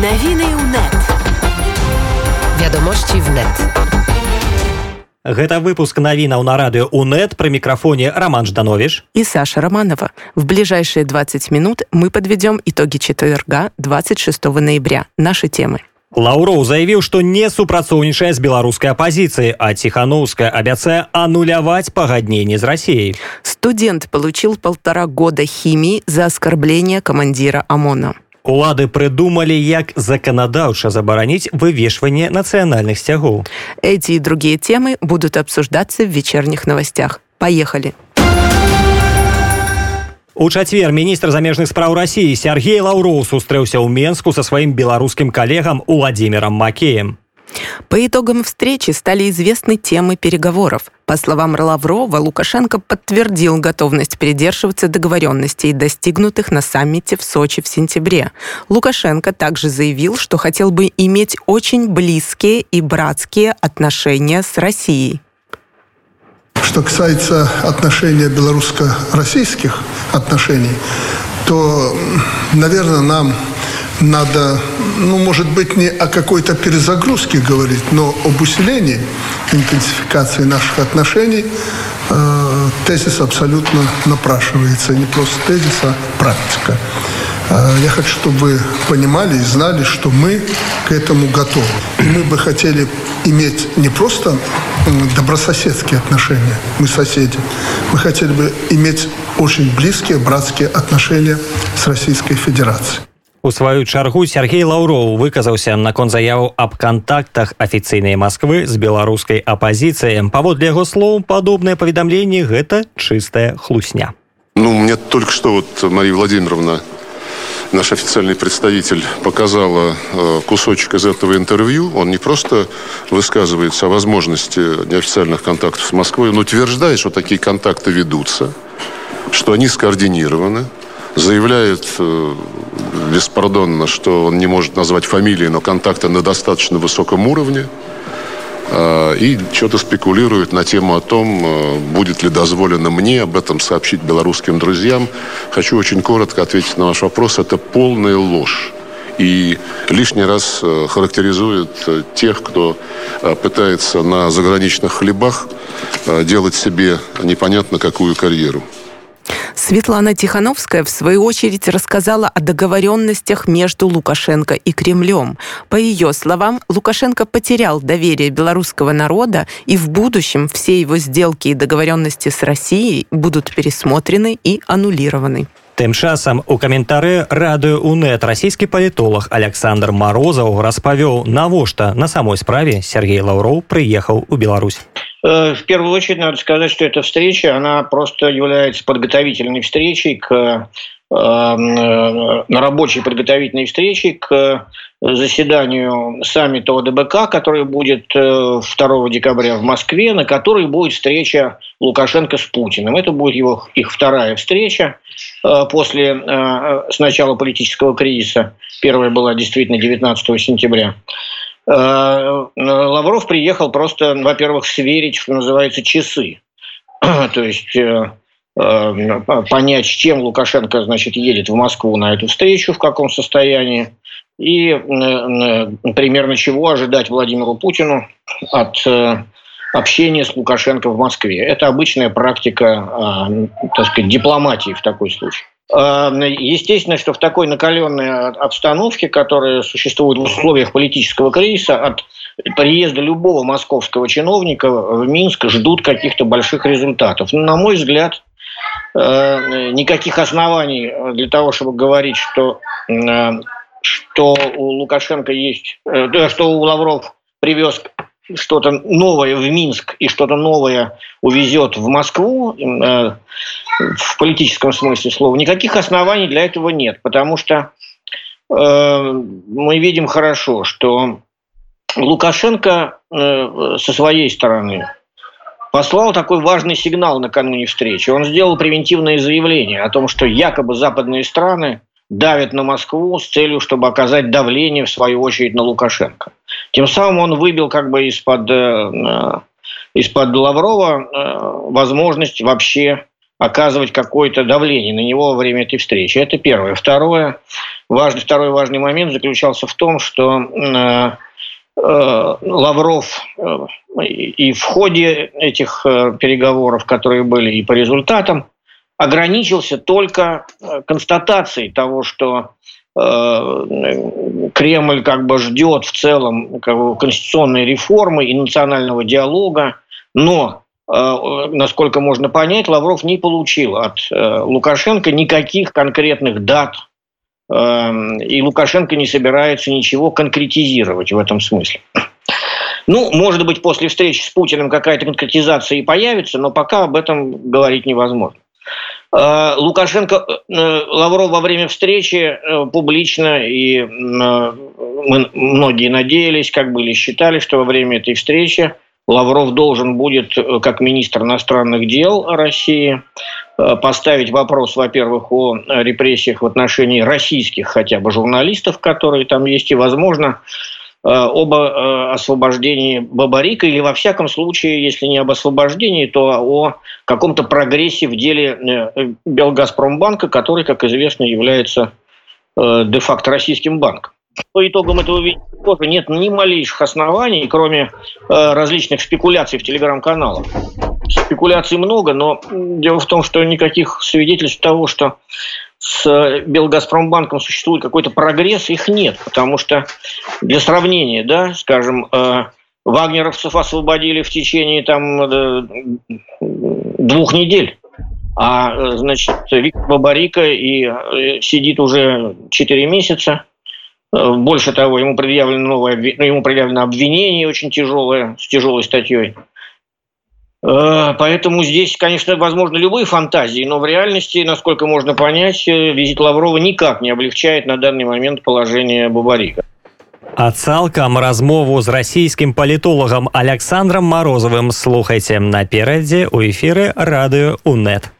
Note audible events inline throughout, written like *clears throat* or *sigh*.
Навіны ў нет. Вядомасці в нет. Гэта выпуск навінаў на радыё УНэт пры мікрафоне Роман Жданович. и Саша Романова. В ближайшие 20 минут мы подведем итоги четверга 26 ноября. Наши темы. Лаўроў заявіў, што не супрацоўнічае з беларускай апазіцыяй, а ціханаўская абяцае ануляваць пагадненне з рассіяй. Студент получил полтора года химии за оскорбление командира ОМОНа. Улады прыдумалі, як заканадаўча забараніць вывешванне нацыянальных сцягоў. Эти и другие темы будут обсуждаться в вечерних новостях. Поехали. У чацвер міністр замежных спраў рассіі Сергей Лаўроў сустрэўся ў Менску са сваім беларускім калегам Уладзімірам Макеем. По итогам встречи стали известны темы переговоров. По словам Лаврова, Лукашенко подтвердил готовность придерживаться договоренностей, достигнутых на саммите в Сочи в сентябре. Лукашенко также заявил, что хотел бы иметь очень близкие и братские отношения с Россией. Что касается отношения белорусско-российских отношений, то, наверное, нам надо, ну, может быть, не о какой-то перезагрузке говорить, но об усилении интенсификации наших отношений э, тезис абсолютно напрашивается. Не просто тезис, а практика. Э, Я хочу, чтобы вы понимали и знали, что мы к этому готовы. И мы бы хотели иметь не просто добрососедские отношения, мы соседи, мы хотели бы иметь очень близкие братские отношения с Российской Федерацией. У сваю чаргу Сергей Лаўроў выказаўся наконт заяву аб кантактах афіцыйнай Масквы з беларускай апазіцыяй. Паводле яго слоў падобныя паведамленні гэта чыстая хлусня. Ну, мне только что вот Мария Владимировна, наш официальный представитель, показала э, кусочек из этого интервью. Он не просто высказывается о возможности неофициальных контактов с Москвой, он утверждает, что такие контакты ведутся, что они скоординированы, заявляет э, беспардонно, что он не может назвать фамилии, но контакты на достаточно высоком уровне. Э, И что-то спекулирует на тему о том, э, будет ли дозволено мне об этом сообщить белорусским друзьям. Хочу очень коротко ответить на ваш вопрос. Это полная ложь. И лишний раз э, характеризует тех, кто пытается на заграничных хлебах делать себе непонятно какую карьеру. Светлана Тихановская, в свою очередь, рассказала о договоренностях между Лукашенко и Кремлем. По ее словам, Лукашенко потерял доверие белорусского народа, и в будущем все его сделки и договоренности с Россией будут пересмотрены и аннулированы. Тым часам у каментары радыё УНэт расійскі палітолог Александр Марозаў распавёў, навошта на самой справе Сергей Лаўроў прыехаў у Беларусь. Э, В первую очередь надо сказать, что эта встреча, она просто является подготовительной встречей к э, э, на рабочей подготовительной встрече к заседанию саммита ОДБК, который будет э, 2 декабря в Москве, на которой будет встреча Лукашенко с Путиным. Это будет его, их вторая встреча э, после э, с начала политического кризиса. Первая была действительно 19 сентября. Э, Лавров приехал просто, во-первых, сверить, что называется, часы. *clears throat* То есть э, э, понять, с чем Лукашенко, значит, едет в Москву на эту встречу, в каком состоянии, и примерно чего ожидать Владимиру Путину от общения с Лукашенко в Москве. Это обычная практика, э, так сказать, дипломатии в такой случай. Э, Естественно, что в такой накаленной обстановке, которая существует в условиях политического кризиса, от приезда любого московского чиновника в Минск ждут каких-то больших результатов. Но, на мой взгляд, э, никаких оснований для того, чтобы говорить, что, что у Лукашенко есть, э, что у Лавров привез что-то новое в Минск и что-то новое увезет в Москву, э, в политическом смысле слова, никаких оснований для этого нет, потому что э, мы видим хорошо, что Лукашенко э, со своей стороны послал такой важный сигнал накануне встречи. Он сделал превентивное заявление о том, что якобы западные страны давят на Москву с целью, чтобы оказать давление, в свою очередь, на Лукашенко. Тем самым он выбил как бы из-под э, из-под Лаврова э, возможность вообще оказывать какое-то давление на него во время этой встречи. Это первое. Второе. важный, второй важный момент заключался в том, что Лавров и в ходе этих переговоров, которые были и по результатам, ограничился только констатацией того, что Кремль как бы ждет в целом как конституционной реформы и национального диалога, но Э, насколько можно понять, Лавров не получил от э, Лукашенко никаких конкретных дат, эм, и Лукашенко не собирается ничего конкретизировать в этом смысле. Ну, может быть, после встречи с Путиным какая-то конкретизация и появится, но пока об этом говорить невозможно. Э, Лукашенко, Лавров во время встречи публично, и мы многие надеялись, как были считали, что во время этой встречи Лавров должен будет, э, как министр иностранных дел России, э, поставить вопрос, во-первых, о репрессиях в отношении российских хотя бы журналистов, которые там есть, и, возможно, э, об освобождении Бабарика, или во всяком случае, если не об освобождении, то о каком-то прогрессе в деле Белгазпромбанка, который, как известно, является де-факто российским банком. По итогам этого видео тоже нет ни малейших оснований, кроме э, различных спекуляций в телеграм-каналах. Спекуляций много, но дело в том, что никаких свидетельств того, что с Белгазпромбанком существует какой-то прогресс, их нет. Потому что для сравнения, да, скажем, э, вагнеровцев освободили в течение там, э, двух недель. А, э, значит, Виктор Бабарика и э, сидит уже 4 месяца – Э, больше того, ему предъявлено новое, ну, ему предъявлено обвинение очень тяжелое, с тяжелой статьей. Э, поэтому здесь, конечно, возможно любые фантазии, но в реальности, насколько можно понять, э, визит Лаврова никак не облегчает на данный момент положение Бабарика. А цалкам размову з расійскім палітолагам Александром Морозовым слухайте наперадзе у эфіры радыё УНЕТ.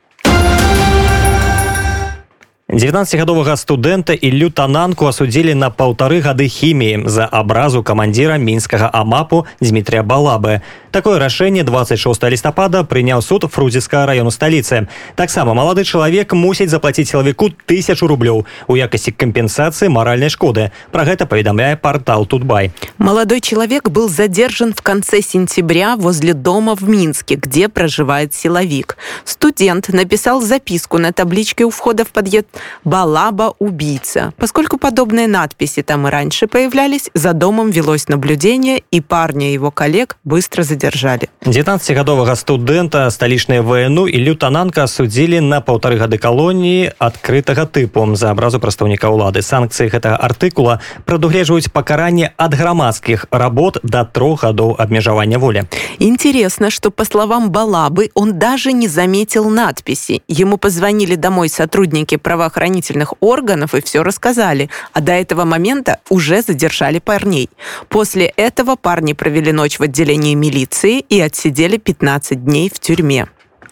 19гадовага студэнта і лютананку асудзілі на паўтары гады хіміі за абразу камандзіра мінскага амапу Дмітрия балабы такое рашэнне 26 лістапада прыняў суд фрудзіска району сталіцы таксама малады чалавек мусіць заплаціць сілавіку тысячу рублёў у якасці кампенсацыі маральнай шкоды про гэта паведамляе портал тутбай молодой человек был задержан в конце сентября возле дома в минске где проживает силовик студент написал записку на табличке у входа в подъезд Балаба убийца. Поскольку подобные надписи там и раньше появлялись, за домом велось наблюдение, и парня и его коллег быстро задержали. 19гадовага студэнта сталічнай ВНУ і лютананка судзілі на паўтары гады калоніі адкрытага тыпу за абразу прадстаўніка ўлады санкцыі гэтага артыкула прадугледжваюць пакаранне ад грамадскіх работ до трох гадоў абмежавання воли интересно что по словам балабы он даже не заметил надписи ему позвонили домой сотрудники права правоохранительных органов и все рассказали, а до этого момента уже задержали парней. После этого парни провели ночь в отделении милиции и отсидели 15 дней в тюрьме.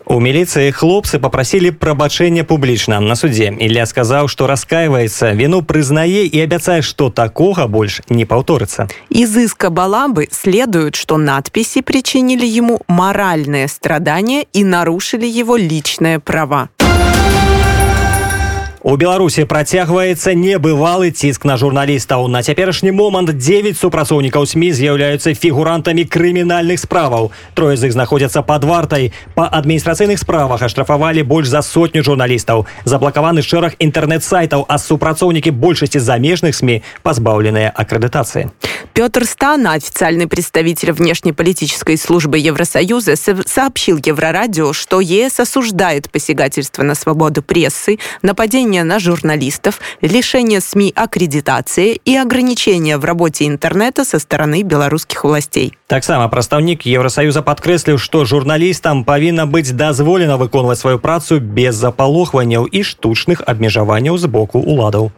У міліцыі хлопцы попрасілі прабачэння публічна на судзе Ілля сказаў што раскаиваецца віну прызнае і абяцае што такога больш не паўторыцца из иска балабы следует что надписи причинили ему моральные страдания и нарушили его личные права У Беларусі працягваецца небывалы ціск на журналістаў. На цяперашні момант 9 супрацоўнікаў СМі з'яўляюцца фігурантамі крымінальных справаў. Трое з іх знаходзяцца пад вартай. Па адміністрацыйных справах аштрафавалі больш за сотню журналістаў. Заблакаваны шэраг інтэрнэт-сайтаў, а супрацоўнікі большасці замежных СМі пазбаўленыя аккредитации. Петр Стана, официальный представитель внешнеполитической службы Евросоюза, сообщил Еврорадио, что ЕС осуждает посягательство на свободу прессы, нападение давление на журналистов, лишение СМИ аккредитации и ограничения в работе интернета со стороны белорусских властей. Таксама прадстаўнік Евросоюза падкрэсліў, што журналістам павінна быць дазволена выконваць сваю працу без запалохванняў і штучных абмежаванняў з боку уладаў.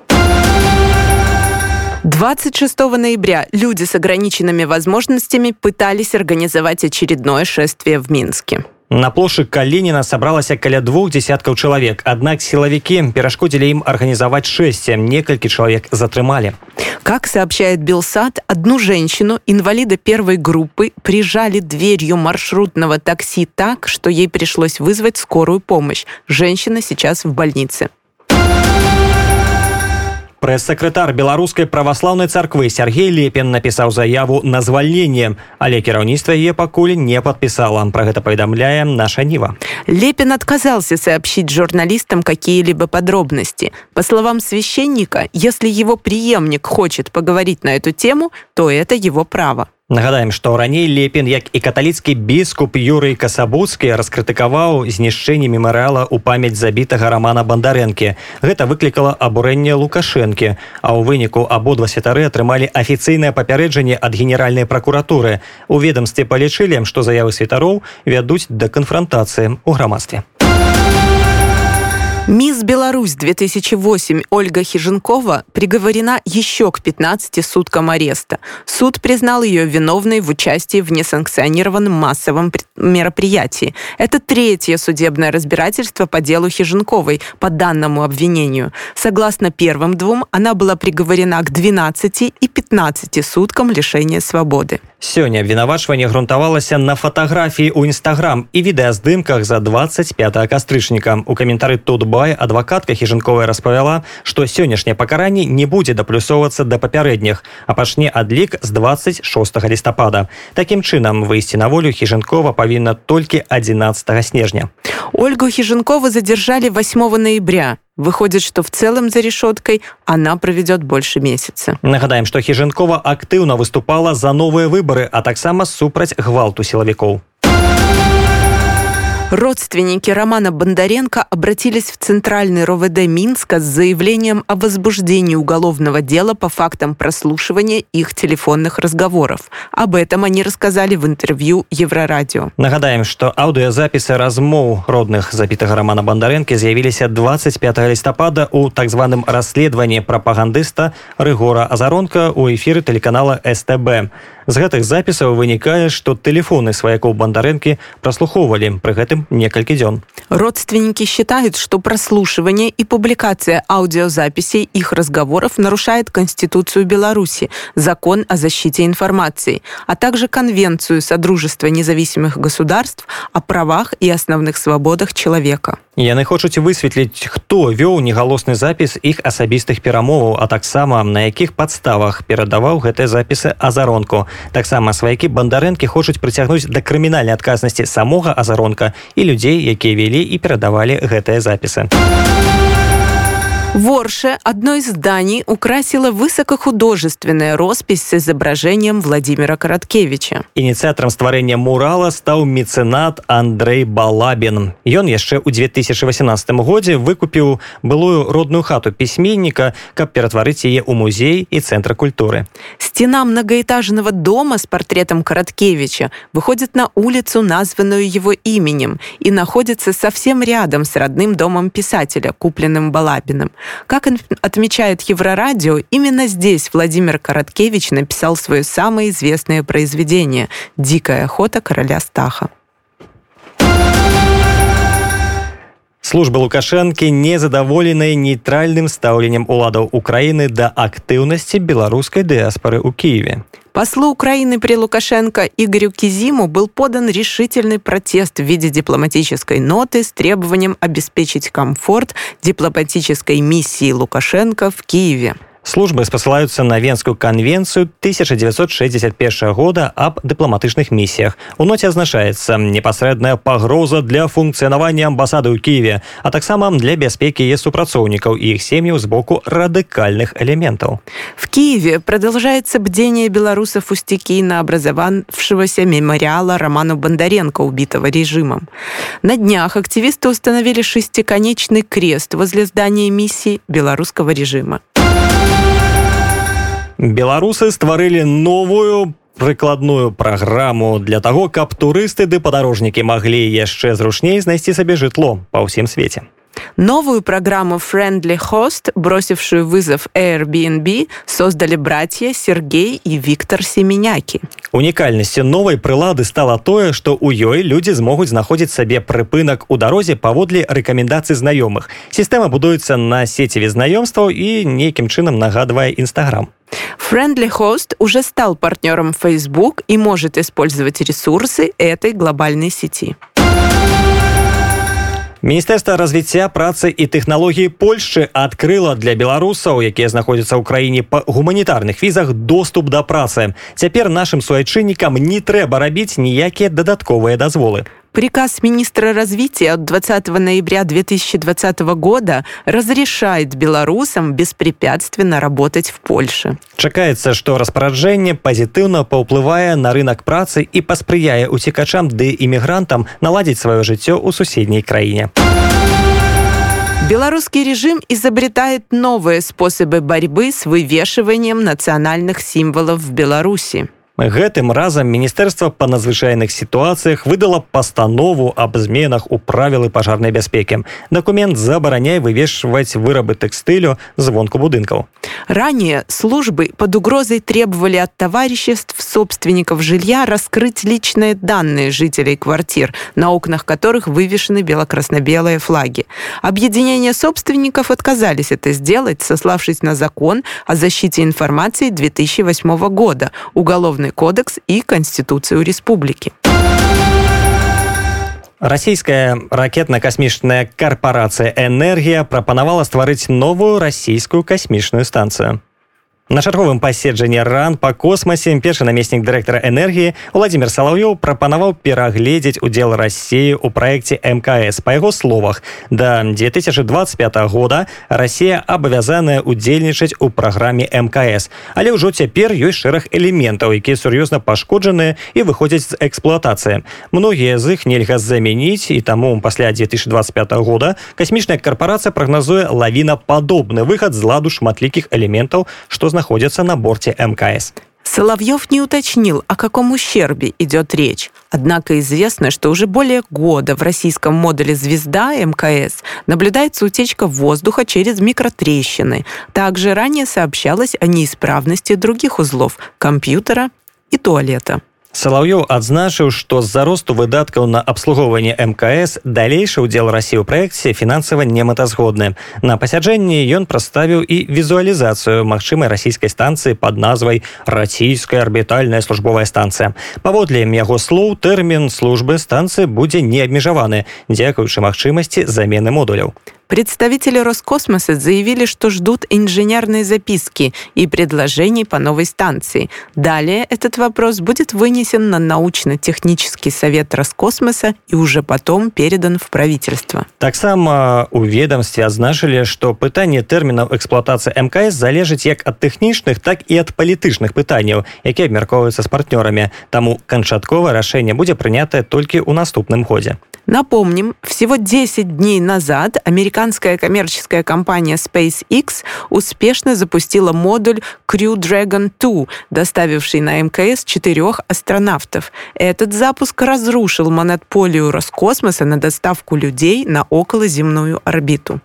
26 ноября люди с ограниченными возможностями пытались организовать очередное шествие в Минске. На плошчы Калініна сабралася каля двух десяткаў чалавек. Аднак силовики перашкодзілі ім организовать шэсце. Некалькі человек затрымалі. Как сообщает Белсад, одну женщину, инвалида первой группы, прижали дверью маршрутного такси так, что ей пришлось вызвать скорую помощь. Женщина сейчас в больнице. Прэс-сакратар беларускай праваслаўнай царквы Сергей Лепін напісаў заяву на звальненне, але кіраўніцтва яе пакуль не подпісала. Про гэта паведамляе наша Нива. Лепин отказался сообщить журналистам какие-либо подробности. По словам священника, если его преемник хочет поговорить на эту тему, то это его право. Нагадаем, што раней лепін як і каталіцкі біскуп Юрый касабуцкі раскрытыкаваў знішчэнне мемарыяла ў памяць забітага рамана бандарэнкі. Гэта выклікала абурэнне лукашэнкі, а ў выніку абодва святары атрымалі афіцыйнае папярэджанне ад генеральнай пракуратуры. У ведомстве палічылі, што заявы святароў вядуць да канфрантацыі ў грамадстве. Мисс Беларусь 2008 Ольга Хиженкова приговорена еще к 15 суткам ареста. Суд признал ее виновной в участии в несанкционированном массовом мероприятии. Это третье судебное разбирательство по делу Хиженковой по данному обвинению. Согласно первым двум, она была приговорена к 12 и 15 суткам лишения свободы. Сёння абвінавачванне грунтавалася на фатаграфіі ў нстаграм і відэаздымках за 25 кастрычніка. У каментары тут бай адвакатка хіжынковая распавяла, што сённяшняе пакаранне не будзе даплюсоўвацца да папярэдніх, а пачне адлік з 26 лістапада. Такім чынам выйсці на волю хіжынкова павінна толькі 11 снежня. Ольгу Хиженкову задержали 8 ноября. Выходит, что в целом за решеткой она проведет больше месяца. Нагадаем, что Хиженкова активно выступала за новые выборы, а так само супраць гвалту силовиков. Родственники Романа Бондаренко обратились в Центральный РОВД Минска с заявлением о возбуждении уголовного дела по фактам прослушивания их телефонных разговоров. Об этом они рассказали в интервью Еврорадио. Нагадаем, что аудиозаписи размов родных забитого Романа Бондаренко з'явилися 25 листопада у так званом расследовании пропагандиста Рыгора Азаронка у эфиры телеканала СТБ. З гэтых запісаў вынікае, што тэлефоны сваякоў бандарэнкі праслухоўвалі пры гэтым некалькі дзён. Родственники считают, что прослушивание и публикация аудиозаписей их разговоров нарушает Конституцию Беларуси, закон о защите информации, а также Конвенцию Содружества независимых государств о правах и основных свободах человека. Яны хочуць высветліць, хто вёў негалосны запіс іх асабістых перамоваў, а таксама на якіх падставах перадаваў гэтыя запісы азаронку. Таксама сваякі бандарэнкі хочуць прыцягнуць да крымінальнай адказнасці самога азаронка і людзей, якія вялі і перадавалі гэтыя запісы. Ворше одно из зданий украсила высокохудожественная роспись с изображением Владимира Короткевича. Инициатором стварэння мурала стаў мецэнат Андрей Балабін. Ён яшчэ ў 2018 годзе выкупіў былую родную хату пісьменніка, каб ператварыць яе ў музей і цэнтр культуры. Стена многоэтажного дома с портретом Короткевича выходит на улицу, названную его именем, и находится совсем рядом с родным домом писателя, купленным Балабиным. Как отмечает Еврорадио, именно здесь Владимир Короткевич написал свое самое известное произведение «Дикая охота короля Стаха». Служба Лукашэнкі незадаволенай нейтральным стаўленнем уладаў Украіны да актыўнасці беларускай дыаспоры ў Киеве. Послу Украины при Лукашенко Игорю Кизиму был подан решительный протест в виде дипломатической ноты с требованием обеспечить комфорт дипломатической миссии Лукашенко в Киеве. Службы спасылаюцца на венскую канвенцыю 1961 года аб дыпламатычных місіях. У ноце азначаецца непасрэдная пагроза для функцыянавання амбасады ў Киеве, а таксама для бяспекі яе супрацоўнікаў і іх сем'яў з боку радыкальных элементаў. В Киеве продолжается бдение белорусов у стихийно образовавшегося мемориала Роману Бондаренко, убитого режимом. На днях активисты установили шестиконечный крест возле здания миссии белорусского режима. беларусы стварылі новую прыкладную праграму для таго каб турысты ды падарожнікі маглі яшчэ зручней знайсці сабе жытло па ўсім свеце Новую программу Friendly Host, бросившую вызов Airbnb, создали братья Сергей и Виктор Семеняки. Унікальнасцю новай прылады стала тое, што ў ёй людзі змогуць знаходзіць сабе прыпынак у дарозе паводле рэкамендацый знаёмых. Сістэма будуецца на сеціве знаёмстваў і нейкім чынам нагадвае Instagram. Friendly Host уже стал партнером Facebook и может использовать ресурсы этой глобальной сети. Міністэрства развіцця працы і тэхналогіі польшчы адкрыла для беларусаў якія знаходзяцца ў краіне па гуманітарных візах доступ да працы. Цяпер нашим суайчыннікам не трэба рабіць ніякія дадатковыя дазволы Приказ министра развития от 20 ноября 2020 года разрешает белорусам беспрепятственно работать в Польше. Чакаецца, што распараджэнне пазітыўна паўплывае на рынок працы і паспрыяе уцікачам ды імігрантам наладзіць сваё жыццё ў суседняй краіне. Белорусский режим изобретает новые способы борьбы с вывешиванием национальных символов в Беларуси. Гэтым разам міністэрства па надзвычайных сітуацыях выдала пастанову аб зменах у правілы пажарнай бяспекі. Дакумент забараняе вывешваць вырабы тэкстылю звонку будынкаў. Ранее службы под угрозой требовали от товариществ собственников жилья раскрыть личные данные жителей квартир, на окнах которых вывешены бело-красно-белые флаги. Объединение собственников отказались это сделать, сославшись на закон о защите информации 2008 года, уголовный Уголовный кодекс и Конституцию республики. Расійская ракетна-касмічная карпорацыя энергія прапанавала стварыць новую расійскую касмічную станцыю. На чарговым паседжанні ран па космасе першы намеснік дырэктара энергіі Владимир Салаўёў прапанаваў перагледзець удзел рассіі ў праекце мкс па яго словах да 2025 года Расія абавязаная удзельнічаць у праграме мкс але ўжо цяпер ёсць шэраг элементаў якія сур'ёзна пашкоджаныя і выходзяць з эксплуатацыі многія з іх нельга замяніць і таму пасля 2025 года касмічная карпорацыя прагназуе лавіна падобны выхад з ладу шматлікіх элементаў што зна находятся на борте МКС. Соловьев не уточнил, о каком ущербе идет речь. Однако известно, что уже более года в российском модуле «Звезда» МКС наблюдается утечка воздуха через микротрещины. Также ранее сообщалось о неисправности других узлов – компьютера и туалета. Салаўёў адзначыў, што з-за росту выдаткаў на абслугоўванне мкс далейшы ўдзел рассі ў праекце фінансава немэтазгодны. На пасяджэнні ён праставіў і візуалізацыю магчымай расійскай станцыі пад назвай расійская арбітальная службовая станцыя. Паводле яго слоў тэрмін службы станцыі будзе не абмежаваны, дзякуючы магчымасці замены модуляў. Представители Роскосмоса заявили, что ждут инженерные записки и предложений по новой станции. Далее этот вопрос будет вынесен на научно-технический совет Роскосмоса и уже потом передан в правительство. Таксама у ведомстве адзначылі, што пытанне тэрмінаў эксплуатацыі МКС залежыць як ад тэхнічных, так і ад палітычных пытанняў, якія абмяркоўваюцца з партнёрамі. Таму канчатковае рашэнне будзе прынятае толькі ў наступным годзе. Напомним, всего 10 дней назад американская коммерческая компания SpaceX успешно запустила модуль Crew Dragon 2, доставивший на МКС четырех астронавтов. Этот запуск разрушил монополию Роскосмоса на доставку людей на околоземную орбиту.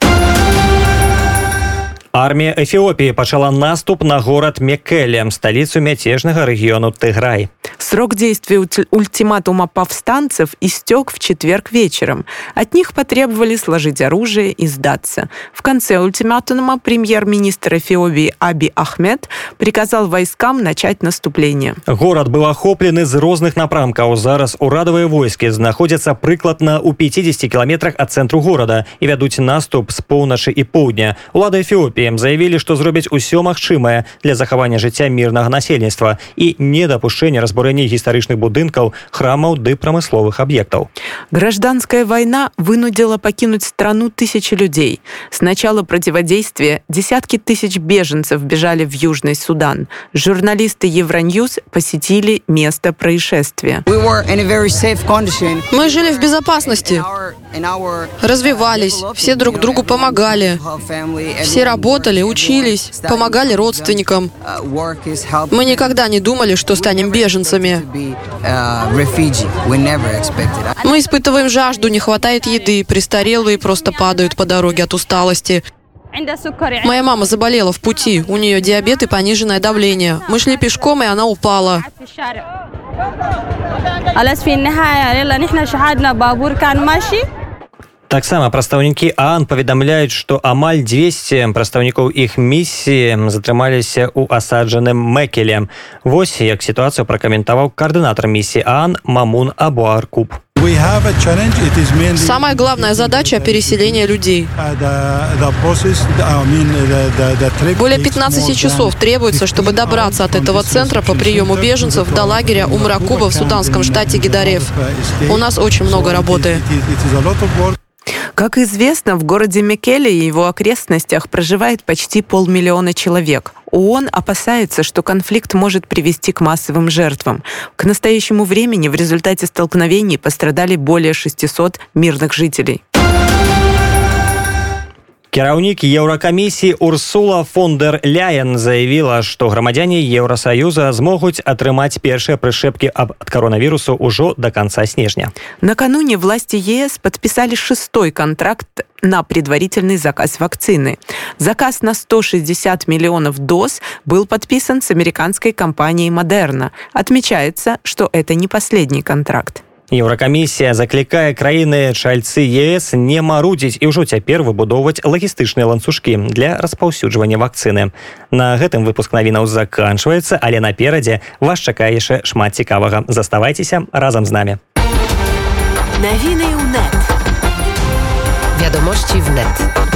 Армія Эфіопіі пачала наступ на город Мекелем, столицу мятежного региона Тыграй. Срок действия ультиматума повстанцев истек в четверг вечером. От них потребовали сложить оружие и сдаться. В конце ультиматума премьер-министр Эфиопии Аби Ахмед приказал войскам начать наступление. Город был охоплен из разных напрамкаў. Зараз урадовые войски находятся прыкладна у 50 километрах от центру города и ведут наступ с поўначы и поўдня. Улада Эфиопии ім заявілі што зробяць усё магчымае для захавання жыцця мірнага насельніцтва і недапушчэння разбурэння гістарычных будынкаў храмаў ды прамысловых аб'ектаў гражданская война вынудила покинуть страну тысячи людей с начала противодействия десятки тысяч беженцев бежали в южный судан журналисты евроньюз посетили место происшествия мы жили в безопасности развивались все друг другу помогали все работали учились, помогали родственникам. Мы никогда не думали, что станем беженцами. Мы испытываем жажду, не хватает еды, престарелые просто падают по дороге от усталости. Моя мама заболела в пути, у нее диабет и пониженное давление. Мы шли пешком, и она упала. таксама прадстаўнікі ан паведамляюць што амаль 200 прадстаўнікоў іх місіі затрымаліся ў асаджаным мэкеле восьось як сітуацыю пракаментаваў каардынатар місіі ан мамун абуаркуб Самая главная задача – переселение людей. Более 15 часов требуется, чтобы добраться от этого центра по приему беженцев до лагеря Умракуба в суданском штате Гидарев. У нас очень много работы. Как известно, в городе Мекеле и его окрестностях проживает почти полмиллиона человек. ООН опасается, что конфликт может привести к массовым жертвам. К настоящему времени в результате столкновений пострадали более 600 мирных жителей. Кіраўнік еўракамісіі Урсула фон дер Ляен заявіла, што грамадзяне Еўросаюза змогуць атрымаць першыя прышэпкі ад коронавірусу ўжо до конца снежня. Накануне власти ЕС подписали шестой контракт на предварительный заказ вакцины. Заказ на 160 миллионов доз был подписан с американской компанией Moderna. Отмечается, что это не последний контракт. Еўракамісія заклікае краіны чальцы ЕС не марудзіць і ўжо цяпер выбудоўваць лагістычныя ланцужкі для распаўсюджвання вакцыны. На гэтым выпуск навінаў заканчваецца, але наперадзе вас чакае яшчэ шмат цікавага. Заставайцеся разам з намі. Навіны ў нет. Вядомасці в нет.